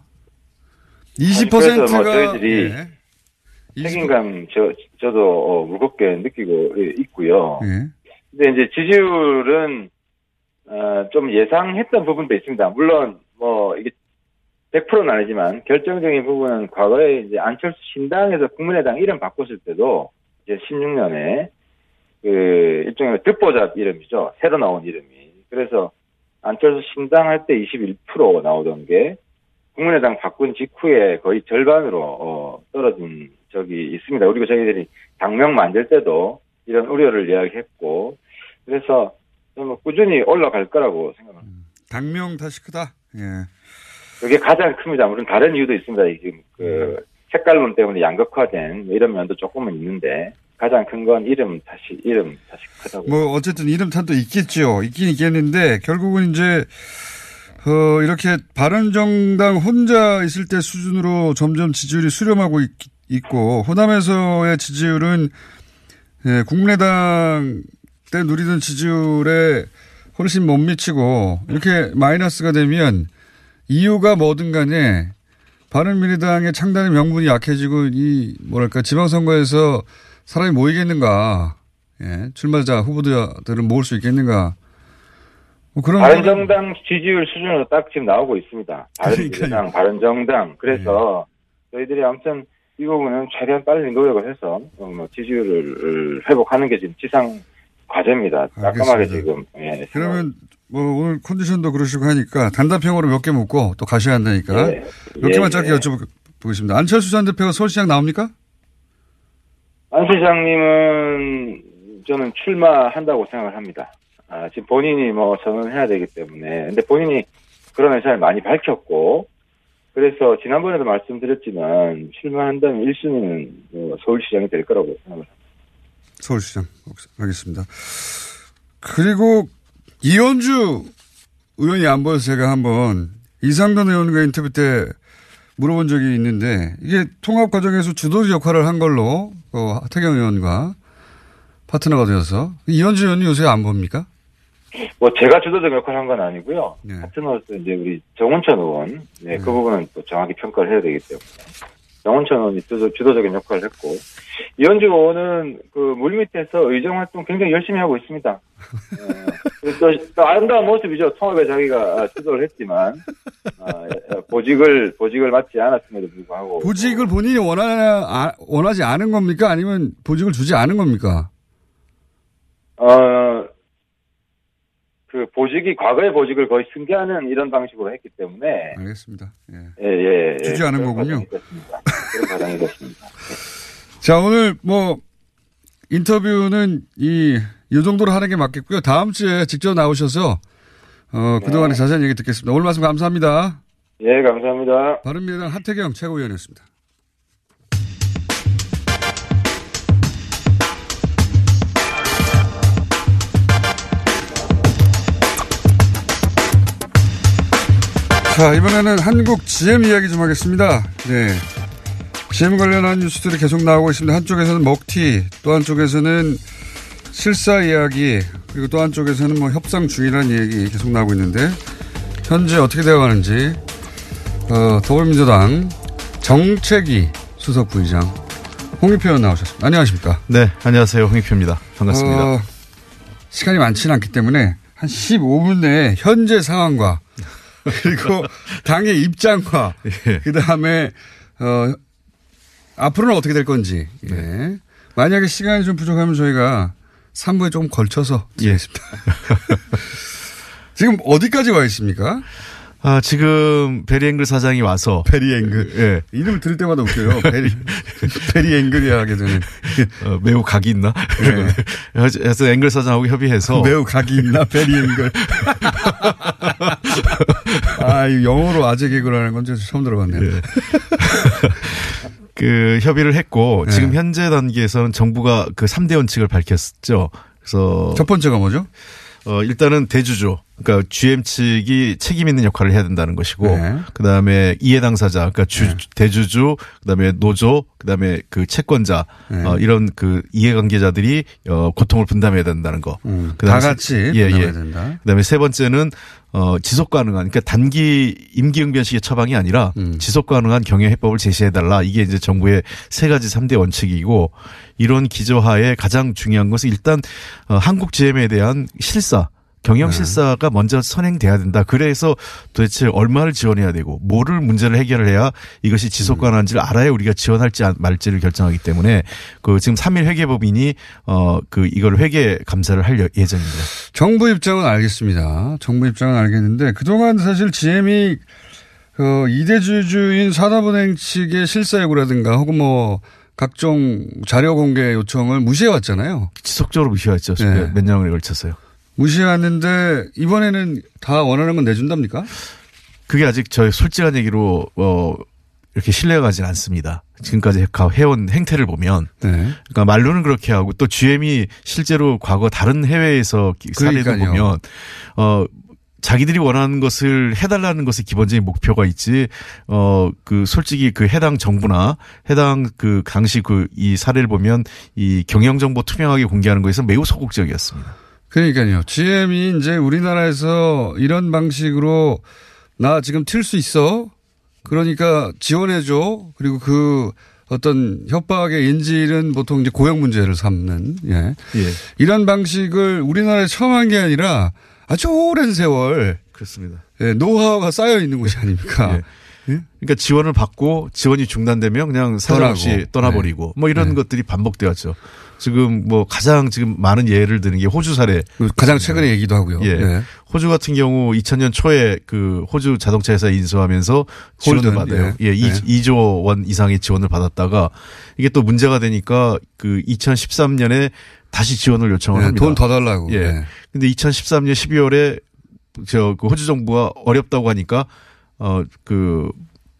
20%가. 그래서 뭐 저희들이 예. 책임감 저 저도 어, 무겁게 느끼고 예, 있고요. 예. 근데 이제 지지율은 어, 좀 예상했던 부분도 있습니다. 물론 뭐 이게 100%는 아니지만 결정적인 부분은 과거에 이제 안철수 신당에서 국민의당 이름 바꿨을 때도 이제 16년에 그 일종의 듣보잡 이름이죠. 새로 나온 이름이. 그래서 안철수 신당 할 때 21% 나오던 게 국민의당 바꾼 직후에 거의 절반으로 어, 떨어진 적이 있습니다. 그리고 저희들이 당명 만들 때도 이런 우려를 이야기했고 그래서 좀 꾸준히 올라갈 거라고 생각합니다. 당명 다시 크다. 예. 그게 가장 큽니다. 물론 다른 이유도 있습니다. 이 지금 그 색깔론 때문에 양극화된 이런 면도 조금은 있는데 가장 큰 건 이름 다시 이름 다시 크다고. 뭐 어쨌든 이름 탓도 있겠죠. 있긴 있겠는데 결국은 이제 어 이렇게 바른정당 혼자 있을 때 수준으로 점점 지지율이 수렴하고 있, 고 호남에서의 지지율은 예, 국민의당 때 누리던 지지율에 훨씬 못 미치고 이렇게 마이너스가 되면 이유가 뭐든 간에 바른미래당의 창단의 명분이 약해지고 이 뭐랄까 지방선거에서 사람이 모이겠는가 예, 출마자 후보들을 모을 수 있겠는가 뭐 그런 바른정당 지지율 수준으로 딱 지금 나오고 있습니다. 바른미래당, 바른정당. 그래서 네. 저희들이 아무튼 이 부분은 최대한 빨리 노력을 해서 어, 뭐 지지율을 회복하는 게 지금 지상 과제입니다. 깔끔하게. 지금. 예, 그러면 뭐 오늘 컨디션도 그러시고 하니까 단답형으로 몇 개 묻고 또 가셔야 한다니까 예. 몇 개만 예, 짧게 예. 여쭤보겠습니다. 안철수 전 대표가 서울시장 나옵니까? 안 시장님은 저는 출마한다고 생각을 합니다. 아, 지금 본인이 뭐 선언해야 되기 때문에. 근데 본인이 그런 의사를 많이 밝혔고, 그래서 지난번에도 말씀드렸지만, 출마한다면 1순위는 뭐 서울시장이 될 거라고 생각을 합니다. 서울시장 알겠습니다. 그리고 이현주 의원이 안 보여서 제가 한번 이상돈 의원과 인터뷰 때 물어본 적이 있는데 이게 통합 과정에서 주도적 역할을 한 걸로 어, 하태경 의원과 파트너가 되어서 이현주 의원이 요새 안 봅니까? 뭐 제가 주도적 역할을 한 건 아니고요. 파트너로서 이제 우리 정운천 의원, 네, 그 부분은 또 정확히 평가를 해야 되기 때문에. 정운천 의원이 주도, 주도적인 역할을 했고, 이현주 의원은 그 물 밑에서 의정 활동 굉장히 열심히 하고 있습니다. 네, 또, 또 아름다운 모습이죠. 통합에 자기가 주도를 했지만, 아, 보직을, 보직을 맡지 않았음에도 불구하고. 보직을 본인이 원하, 아, 원하지 않은 겁니까? 아니면 보직을 주지 않은 겁니까? 어, 그 보직이 과거의 보직을 거의 승계하는 이런 방식으로 했기 때문에 알겠습니다. 예. 예, 예, 예. 주지 않은 거군요. 그런 과정이 됐습니다. 자, 오늘 뭐 인터뷰는 이, 이 정도로 하는 게 맞겠고요. 다음 주에 직접 나오셔서 어, 그동안의 자세한 얘기 듣겠습니다. 오늘 말씀 감사합니다. 예, 감사합니다. 바른미래당 하태경 최고위원이었습니다. 자, 이번에는 한국 GM 이야기 좀 하겠습니다. 네. GM 관련한 뉴스들이 계속 나오고 있습니다. 한쪽에서는 먹튀, 또 한쪽에서는 실사 이야기, 그리고 또 한쪽에서는 뭐 협상 중이라는 얘기 계속 나오고 있는데, 현재 어떻게 되어가는지, 어, 더불어민주당 정책위 수석 부의장 홍익표 의원 나오셨습니다. 안녕하십니까? 네, 안녕하세요. 홍익표입니다. 반갑습니다. 어, 시간이 많지는 않기 때문에 한 15분 내에 현재 상황과 그리고 당의 입장과 그 다음에 어, 앞으로는 어떻게 될 건지 예. 만약에 시간이 좀 부족하면 저희가 3부에 조금 걸쳐서 드리겠습니다. 지금 어디까지 와 있습니까? 아, 지금 베리앵글 사장이 와서 베리앵글. 예. 이름을 들을 때마다 웃겨요. very very angle이야 하게 되는. 어, 매우 각이 있나? 네. 그래서 앵글 사장하고 협의해서 매우 각이 있나 베리앵글. 아, 이 영어로 아재 개그라는 건 제가 처음 들어봤네요. 그 협의를 했고 네. 지금 현재 단계에서는 정부가 그 3대 원칙을 밝혔죠. 그래서 첫 번째가 뭐죠? 어 일단은 대주주 그러니까 GM 측이 책임 있는 역할을 해야 된다는 것이고 네. 그 다음에 이해 당사자 그러니까 주 대주주 그 다음에 노조 그 다음에 그 채권자 네. 어 이런 그 이해 관계자들이 어 고통을 분담해야 된다는 거. 음, 그다음에 다 같이 세- 예, 분담해야 예. 된다. 그 다음에 세 번째는 어 지속 가능한 그러니까 단기 임기응변식의 처방이 아니라 음. 지속 가능한 경영 해법을 제시해 달라. 이게 이제 정부의 세 가지 3대 원칙이고 이런 기조하에 가장 중요한 것은 일단 어 한국 GM에 대한 실사 경영 네. 실사가 먼저 선행돼야 된다. 그래서 도대체 얼마를 지원해야 되고 뭐를 문제를 해결을 해야 이것이 지속 가능한지를 알아야 우리가 지원할지 안- 말지를 결정하기 때문에 그 지금 3일 회계법인이 어 그 이걸 회계 감사를 할 예- 예정입니다. 정부 입장은 알겠습니다. 정부 입장은 알겠는데 그동안 사실 GM이 그 이대주주인 산업은행 측의 실사 요구라든가 혹은 뭐 각종 자료 공개 요청을 무시해 왔잖아요. 지속적으로 무시했죠. 네. 몇 년에 걸쳐서요. 무시해 왔는데 이번에는 다 원하는 건 내준답니까? 그게 아직 저희 솔직한 얘기로 어 이렇게 신뢰가 가진 않습니다. 지금까지 가- 해온 행태를 보면 네. 그러니까 말로는 그렇게 하고 또 GM이 실제로 과거 다른 해외에서 기- 사례도 그러니까요. 보면 어 자기들이 원하는 것을 해달라는 것이 기본적인 목표가 있지 어 그 솔직히 그 해당 정부나 해당 그 당시 그 이 사례를 보면 이 경영 정보 투명하게 공개하는 것에서 매우 소극적이었습니다. 그러니까요. GM이 이제 우리나라에서 이런 방식으로 나 지금 튈수 있어. 그러니까 지원해줘. 그리고 그 어떤 협박의 인질은 보통 이제 고용 문제를 삼는, 예. 예. 이런 방식을 우리나라에 처음 한 게 아니라 아주 오랜 세월. 그렇습니다. 예, 노하우가 쌓여 있는 곳이 아닙니까? 예. 그러니까 지원을 받고 지원이 중단되면 그냥 사정없이. 떠나버리고 뭐 이런 네. 것들이 반복되었죠. 지금 뭐 가장 지금 많은 예를 드는 게 호주 사례. 가장 최근의 얘기도 하고요. 예. 네. 호주 같은 경우 2000년 초에 그 호주 자동차 회사 인수하면서 지원을 받아요. 예. 예, 이 네. 2조 원 이상의 지원을 받았다가 이게 또 문제가 되니까 그 2013년에 다시 지원을 요청을 네, 합니다. 돈 더 달라고. 예. 네. 근데 2013년 12월에 저그 호주 정부가 어렵다고 하니까 어그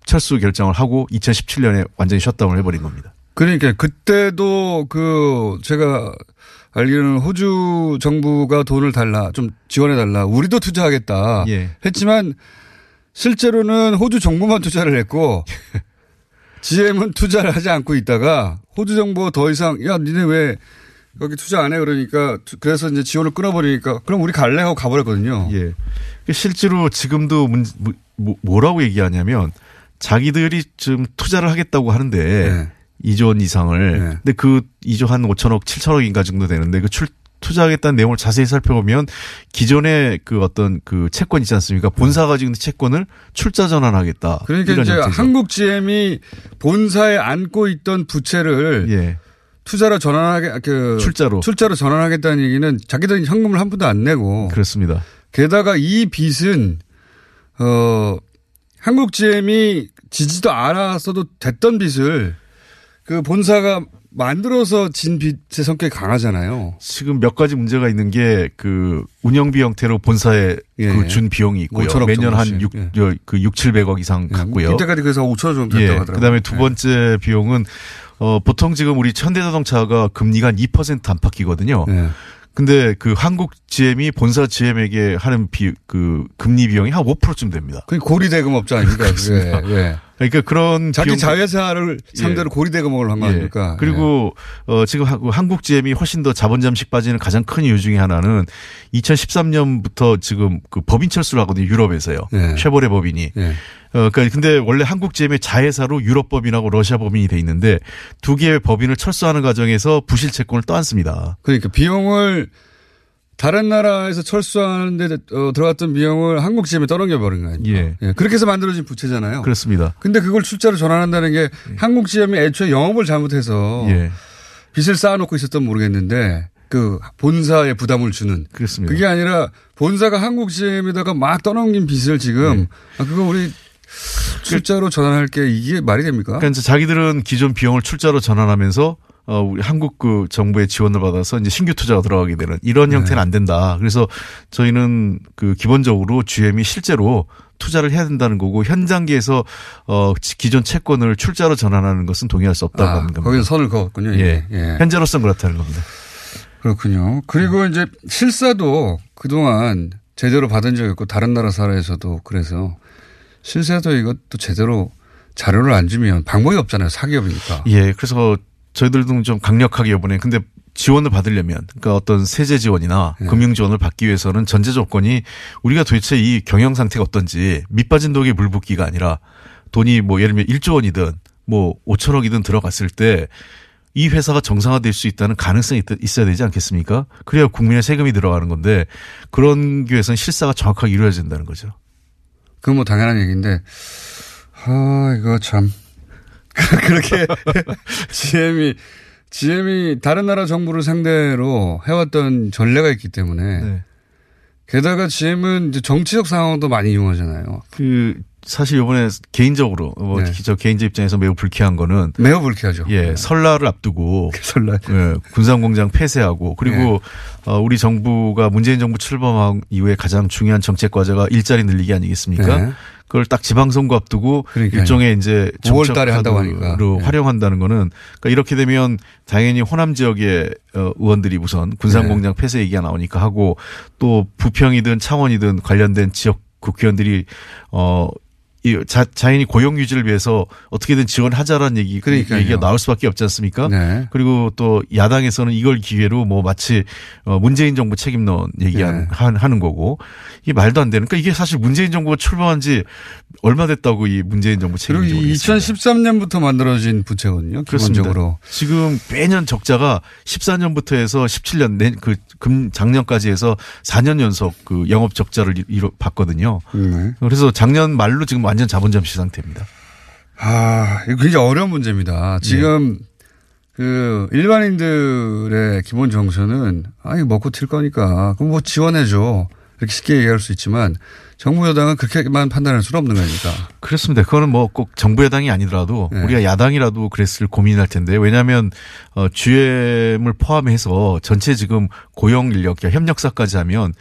철수 결정을 하고 2017년에 완전히 셧다운을 해버린 겁니다. 그러니까 그때도 그 제가 알기로는 호주 정부가 돈을 달라 좀 지원해 달라 우리도 투자하겠다 예. 했지만 실제로는 호주 정부만 투자를 했고 GM은 투자를 하지 않고 있다가 호주 정부가 더 이상 야 니네 왜 여기 투자 안 해 그러니까 투- 그래서 이제 지원을 끊어버리니까 그럼 우리 갈래 하고 가버렸거든요. 예. 실제로 지금도 문, 뭐- 뭐라고 얘기하냐면 자기들이 좀 투자를 하겠다고 하는데 네. 2조 원 이상을 근데 그 2조 한 5천억 7천억인가 정도 되는데 그 출, 투자하겠다는 내용을 자세히 살펴보면 기존의 그 어떤 그 채권 있지 않습니까? 본사가 가지고 있는 채권을 출자 전환하겠다. 그러니까 이제. 한국 GM이 본사에 안고 있던 부채를 예. 투자로 전환하게 그 출자로 출자로 전환하겠다는 얘기는 자기들은 현금을 한 푼도 안 내고 그렇습니다. 게다가 이 빚은 어 한국 GM이 지지도 않았어도 됐던 빚을 그 본사가 만들어서 진 빚의 성격이 강하잖아요. 지금 몇 가지 문제가 있는 게 그 운영비 형태로 본사에 예. 그준 비용이 있고요. 5천억 매년 한 정도씩. 6, 예. 그 6, 700억 이상 갖고요. 이때까지 그래서 5천 원 정도 됐다고 예. 하더라고요. 그다음에 두 번째 비용은 어 보통 지금 우리 현대자동차가 금리가 한 2% 안팎이거든요. 예. 근데 그 한국 GM이 본사 GM에게 하는 비 그 금리 비용이 한 5%쯤 됩니다. 그 고리대금 업자 아닙니까? 그렇습니다. 그게. 왜? 그러니까 그런 자기 비용- 자회사를 예. 상대로 고리대금을 한거 예. 아닙니까? 그리고 어 지금 하- 한국 GM이 훨씬 더 자본 잠식 빠지는 가장 큰 이유 중에 하나는 2013년부터 지금 그 법인 철수를 하거든요. 유럽에서요. 예. 쉐보레 법인이. 예. 어, 그러니까 근데 원래 한국 GM의 자회사로 유럽 법인하고 러시아 법인이 돼 있는데 두 개의 법인을 철수하는 과정에서 부실 채권을 떠안습니다. 그러니까 비용을 다른 나라에서 철수하는데 어, 들어갔던 비용을 한국 GM에 떠넘겨 버린 거예요. 예. 그렇게 해서 만들어진 부채잖아요. 그렇습니다. 근데 그걸 출자로 전환한다는 게 한국 GM이 애초에 영업을 잘못해서 예. 빚을 쌓아놓고 있었던 모르겠는데 그 본사에 부담을 주는 그렇습니다. 그게 아니라 본사가 한국 GM에다가 막 떠넘긴 빚을 지금 네. 아, 그거 우리 출자로 전환할 게 이게 말이 됩니까? 그러니까 이제 자기들은 기존 비용을 출자로 전환하면서 어, 우리 한국 그 정부의 지원을 받아서 이제 신규 투자가 들어가게 되는 이런 네. 형태는 안 된다. 그래서 저희는 그 기본적으로 GM이 실제로 투자를 해야 된다는 거고 현 단계에서 어 지- 기존 채권을 출자로 전환하는 것은 동의할 수 없다고 아, 하는 겁니다. 거기서 선을 그었군요. 예. 예. 현재로서는 그렇다는 겁니다. 그렇군요. 그리고 이제 실사도 그동안 제대로 받은 적이 없고 다른 나라 사례에서도 그래서 실사도 이것도 제대로 자료를 안 주면 방법이 없잖아요. 사기업이니까. 예, 그래서 저희들도 좀 강력하게 이번에 근데 지원을 받으려면 그러니까 어떤 세제 지원이나 예. 금융 지원을 받기 위해서는 전제 조건이 우리가 도대체 이 경영 상태가 어떤지 밑빠진 독에 물 붓기가 아니라 돈이 뭐 예를 들면 1조 원이든 뭐 5천억이든 들어갔을 때 이 회사가 정상화될 수 있다는 가능성이 있- 있어야 되지 않겠습니까? 그래야 국민의 세금이 들어가는 건데 그런 위해서는 실사가 정확하게 이루어진다는 거죠. 그건 뭐 당연한 얘기인데, 아, 이거 참. 그렇게 GM이, GM이 다른 나라 정부를 상대로 해왔던 전례가 있기 때문에. 네. 게다가 GM은 이제 정치적 상황도 많이 이용하잖아요. 그 사실 이번에 개인적으로 뭐 네. 저 개인적 입장에서 매우 불쾌한 거는 매우 불쾌하죠. 예, 설날을 앞두고 설날 예, 군산공장 폐쇄하고 그리고 네. 어, 우리 정부가 문재인 정부 출범한 이후에 가장 중요한 정책 과제가 일자리 늘리기 아니겠습니까? 네. 그걸 딱 지방선거 앞두고 그러니까요. 일종의 이제 5월 달에 한다고 하니까. 정책으로 네. 활용한다는 거는 그러니까 이렇게 되면 당연히 호남 지역의 어, 의원들이 우선 군산공장 네. 폐쇄 얘기가 나오니까 하고 또 부평이든 창원이든 관련된 지역 국회의원들이 어 이 자, 자연히 고용 유지를 위해서 어떻게든 지원하자라는 얘기 그러니까요. 얘기가 나올 수밖에 없지 않습니까? 네. 그리고 또 야당에서는 이걸 기회로 뭐 마치 어 문재인 정부 책임론 얘기하는 네. 거고 이게 말도 안 되는. 그러니까 이게 사실 문재인 정부가 출범한 지 얼마 됐다고 이 문재인 정부 그리고 책임이 이 2013년부터 만들어진 부채거든요. 그렇습니다. 기본적으로. 지금 매년 적자가 14년부터 해서 17년 내 그 금 작년까지 해서 4년 연속 그 영업 적자를 이루 봤거든요. 네. 그래서 작년 말로 지금 완전 자본 잠시 상태입니다. 아, 이거 굉장히 어려운 문제입니다. 지금 그 일반인들의 기본 정서는 아니 먹고 튈 거니까 그럼 뭐 지원해 줘 이렇게 쉽게 얘기할 수 있지만 정부 여당은 그렇게만 판단할 수는 없는 거니까. 그렇습니다. 그거는 뭐 꼭 정부 여당이 아니더라도 네. 우리가 야당이라도 그랬을 고민할 텐데 왜냐하면 어, GM을 포함해서 전체 지금 고용 인력 협력사까지 하면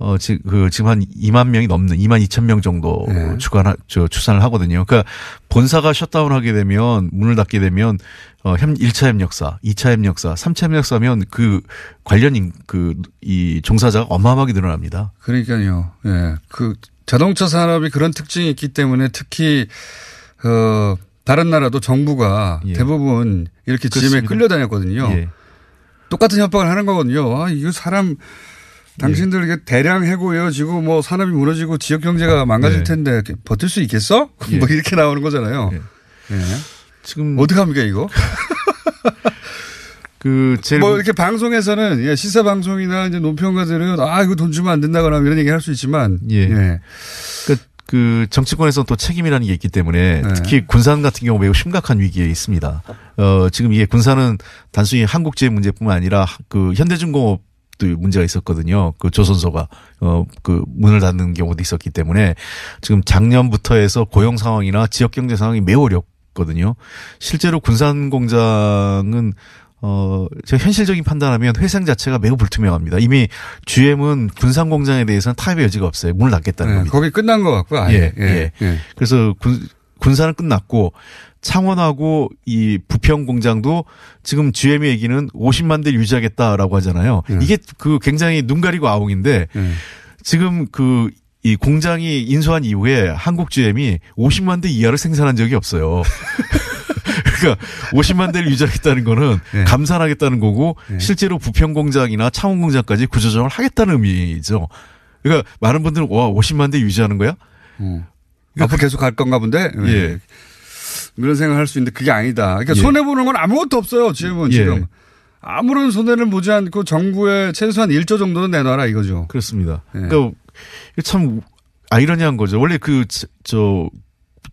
어, 지, 그, 지금 한 2만 명이 넘는 2만 2천 명 정도 네. 주관, 저, 추산을 하거든요. 그러니까 본사가 셧다운 하게 되면 문을 닫게 되면 어, 협, 1차 협력사, 2차 협력사, 3차 협력사면 그 관련 인 그, 이 종사자가 어마어마하게 늘어납니다. 그러니까요. 예. 그 자동차 산업이 그런 특징이 있기 때문에 특히 어 다른 나라도 정부가 예. 대부분 이렇게 그렇습니다. 끌려다녔거든요. 예. 똑같은 협박을 하는 거거든요. 아, 이거 사람 당신들 이게 대량 해고 이어지고 뭐 산업이 무너지고 지역 경제가 망가질 네. 텐데 버틸 수 있겠어? 예. 뭐 이렇게 나오는 거잖아요. 예. 지금 어떻게 합니까 이거? 그 제일 뭐 이렇게 방송에서는 예, 시사 방송이나 이제 논평가들은 아 이거 돈 주면 안 된다거나 이런 얘기 할 수 있지만 예. 예. 그, 그 정치권에서는 또 책임이라는 게 있기 때문에 네. 특히 군산 같은 경우 매우 심각한 위기에 있습니다. 어, 지금 이게 군산은 단순히 한국제의 문제뿐만 아니라 그 현대중공업 도 문제가 있었거든요. 그 조선소가 어 그 문을 닫는 경우도 있었기 때문에 지금 작년부터 해서 고용 상황이나 지역 경제 상황이 매우 어렵거든요. 실제로 군산 공장은 어, 제가 현실적인 판단하면 회생 자체가 매우 불투명합니다. 이미 GM은 군산 공장에 대해서는 타협의 여지가 없어요. 문을 닫겠다는 예, 겁니다. 거기 끝난 것 같고요. 아예. 예, 예. 예. 그래서 군, 군산은 끝났고 창원하고 이 부평 공장도 지금 GM의 얘기는 50만 대를 유지하겠다라고 하잖아요. 예. 이게 그 굉장히 눈 가리고 아웅인데 지금 그 이 공장이 인수한 이후에 한국 GM이 50만 대 이하를 생산한 적이 없어요. 그러니까 50만 대를 유지하겠다는 거는 예. 감산하겠다는 거고 실제로 부평 공장이나 창원 공장까지 구조조정을 하겠다는 의미죠. 그러니까 많은 분들은 와 50만 대 유지하는 거야? 앞으로 계속 갈 건가 본데. 예. 그런 생각을 할수 있는데 그게 아니다. 그러니까 예. 손해 보는 건 아무것도 없어요. 지금은 예. 지금 아무런 손해를 보지 않고 정부에 최소한 1조 정도는 내놔라 이거죠. 그렇습니다. 예. 그러니까 참 아이러니한 거죠. 원래 그 저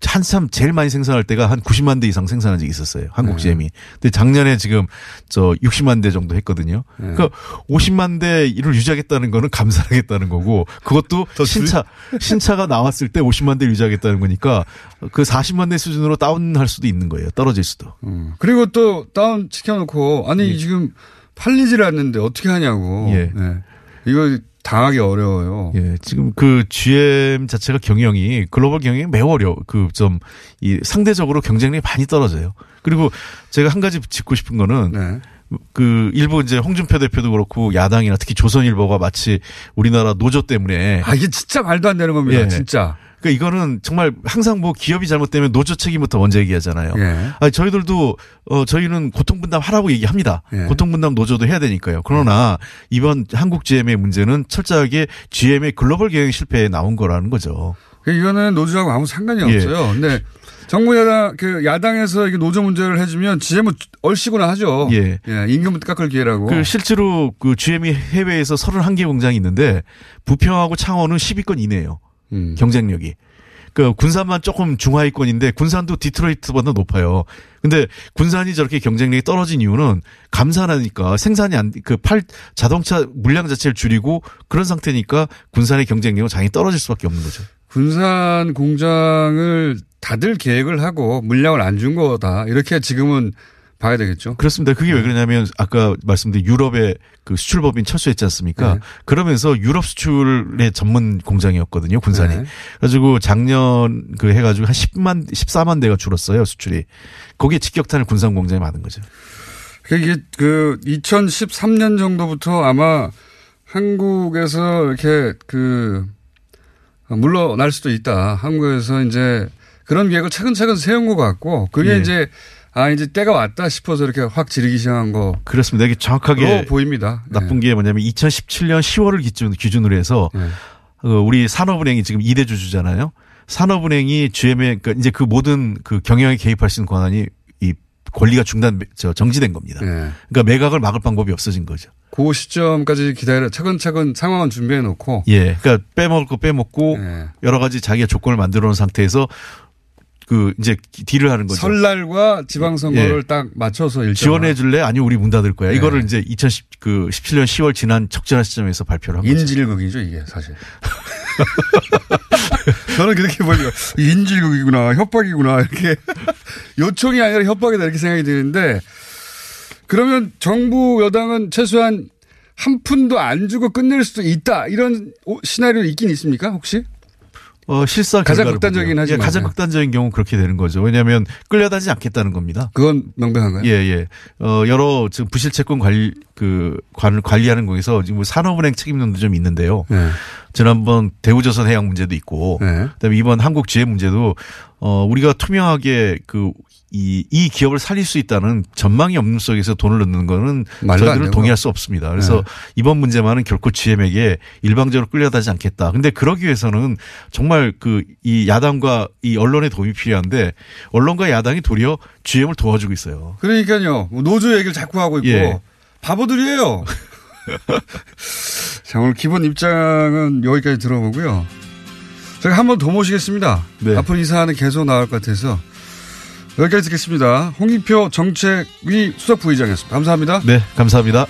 한참 제일 많이 생산할 때가 한 90만 대 이상 생산한 적이 있었어요. 한국 네. GM이. 근데 작년에 지금 저 60만 대 정도 했거든요. 네. 그러니까 50만 대를 유지하겠다는 거는 감사하겠다는 거고 그것도 신차 신차가 나왔을 때 50만 대를 유지하겠다는 거니까 그 40만 대 수준으로 다운할 수도 있는 거예요. 떨어질 수도. 그리고 또 다운 시켜놓고 아니 지금 팔리질 않는데 어떻게 하냐고. 예. 네. 이거 당하기 어려워요. 예, 지금 그 GM 자체가 경영이 글로벌 경영이 매우 어려워. 그좀 이 상대적으로 경쟁력이 많이 떨어져요. 그리고 제가 한 가지 짚고 싶은 거는 네. 그 일부 이제 홍준표 대표도 그렇고 야당이나 특히 조선일보가 마치 우리나라 노조 때문에 아 이게 진짜 말도 안 되는 겁니다. 예. 진짜. 그러니까 이거는 정말 항상 뭐 기업이 잘못되면 노조 책임부터 먼저 얘기하잖아요. 예. 아니, 저희들도 어 저희는 고통 분담 하라고 얘기합니다. 예. 고통 분담 노조도 해야 되니까요. 그러나 이번 한국 GM의 문제는 철저하게 GM의 글로벌 경영 실패에 나온 거라는 거죠. 이거는 노조하고 아무 상관이 예. 없어요. 근데 정부 야당 그 야당에서 이게 노조 문제를 해주면 GM은 얼씨구나 하죠. 예. 임금 깎을 기회라고. 그 실제로 그 GM이 해외에서 31개 공장이 있는데 부평하고 창원은 10위권 이내예요. 음. 경쟁력이. 그 군산만 조금 중하위권인데 군산도 디트로이트보다 높아요. 근데 군산이 저렇게 경쟁력이 떨어진 이유는 감산하니까 생산이 안 그 팔 자동차 물량 자체를 줄이고 그런 상태니까 군산의 경쟁력은 당연히 떨어질 수밖에 없는 거죠. 군산 공장을 다들 계획을 하고 물량을 안 준 거다. 이렇게 지금은 봐야 되겠죠. 그렇습니다. 그게 왜 그러냐면 아까 말씀드린 유럽의 그 수출법인 철수했지 않습니까? 네. 그러면서 유럽 수출의 전문 공장이었거든요, 군산이. 네. 그래가지고 작년 그 해가지고 한 10만, 14만 대가 줄었어요, 수출이. 거기에 직격탄을 군산 공장에 맞은 거죠. 이게 그 2013년 정도부터 아마 한국에서 이렇게 그 물러날 수도 있다. 한국에서 이제 그런 계획을 차근차근 세운 것 같고 그게 예. 이제 아 이제 때가 왔다 싶어서 이렇게 확 지르기 시작한 거. 그렇습니다. 이게 정확하게 보입니다. 나쁜 게 뭐냐면 2017년 10월을 기준, 기준으로 해서 네. 어, 우리 산업은행이 지금 2대 주주잖아요. 산업은행이 GM에 그러니까 이제 그 모든 그 경영에 개입할 수 있는 권한이 이 권리가 중단 저 정지된 겁니다. 네. 그러니까 매각을 막을 방법이 없어진 거죠. 그 시점까지 기다려 차근차근 상황은 준비해 놓고 예. 그러니까 빼먹을 거 빼먹고 네. 여러 가지 자기가 조건을 만들어 놓은 상태에서 그 이제 딜을 하는 거죠. 설날과 지방선거를 예. 딱 맞춰서 일정 지원해 줄래? 아니면 우리 문 닫을 거야. 네. 이거를 이제 2010, 그 17년 10월 지난 적절한 시점에서 발표를 한 거죠. 인질극이죠 이게 사실. 저는 그렇게 보니까 인질극이구나 협박이구나 이렇게 요청이 아니라 협박이다 이렇게 생각이 드는데 그러면 정부 여당은 최소한 한 푼도 안 주고 끝낼 수도 있다 이런 오- 시나리오 있긴 있습니까 혹시? 어, 실사 가장 보고요. 하지만. 예, 가장 네. 극단적인 경우 그렇게 되는 거죠. 왜냐하면 끌려다니지 않겠다는 겁니다. 그건 명백한가요? 예, 예. 어, 여러 지금 부실 채권 관리 그 관, 관리하는 거에서 지금 뭐 산업은행 책임론도 좀 있는데요. 네. 지난번 대우조선 해양 문제도 있고, 그다음에 이번 한국 지혜 문제도 어 우리가 투명하게 그 이, 이 기업을 살릴 수 있다는 전망이 없는 속에서 돈을 넣는 거는 저희들은. 동의할 수 없습니다. 그래서 네. 이번 문제만은 결코 GM에게 일방적으로 끌려다지 않겠다. 근데 그러기 위해서는 정말 그 이 야당과 이 언론의 도움이 필요한데 언론과 야당이 도리어 GM을 도와주고 있어요. 그러니까요 뭐 노조 얘기를 자꾸 하고 있고 예. 바보들이에요. 자 오늘 기본 입장은 여기까지 들어보고요. 제가 한 번 더 모시겠습니다. 앞으로 이 사안은 계속 나올 것 같아서 여기까지 듣겠습니다. 홍익표 정책위 수석 부의장이었습니다. 감사합니다. 네, 감사합니다.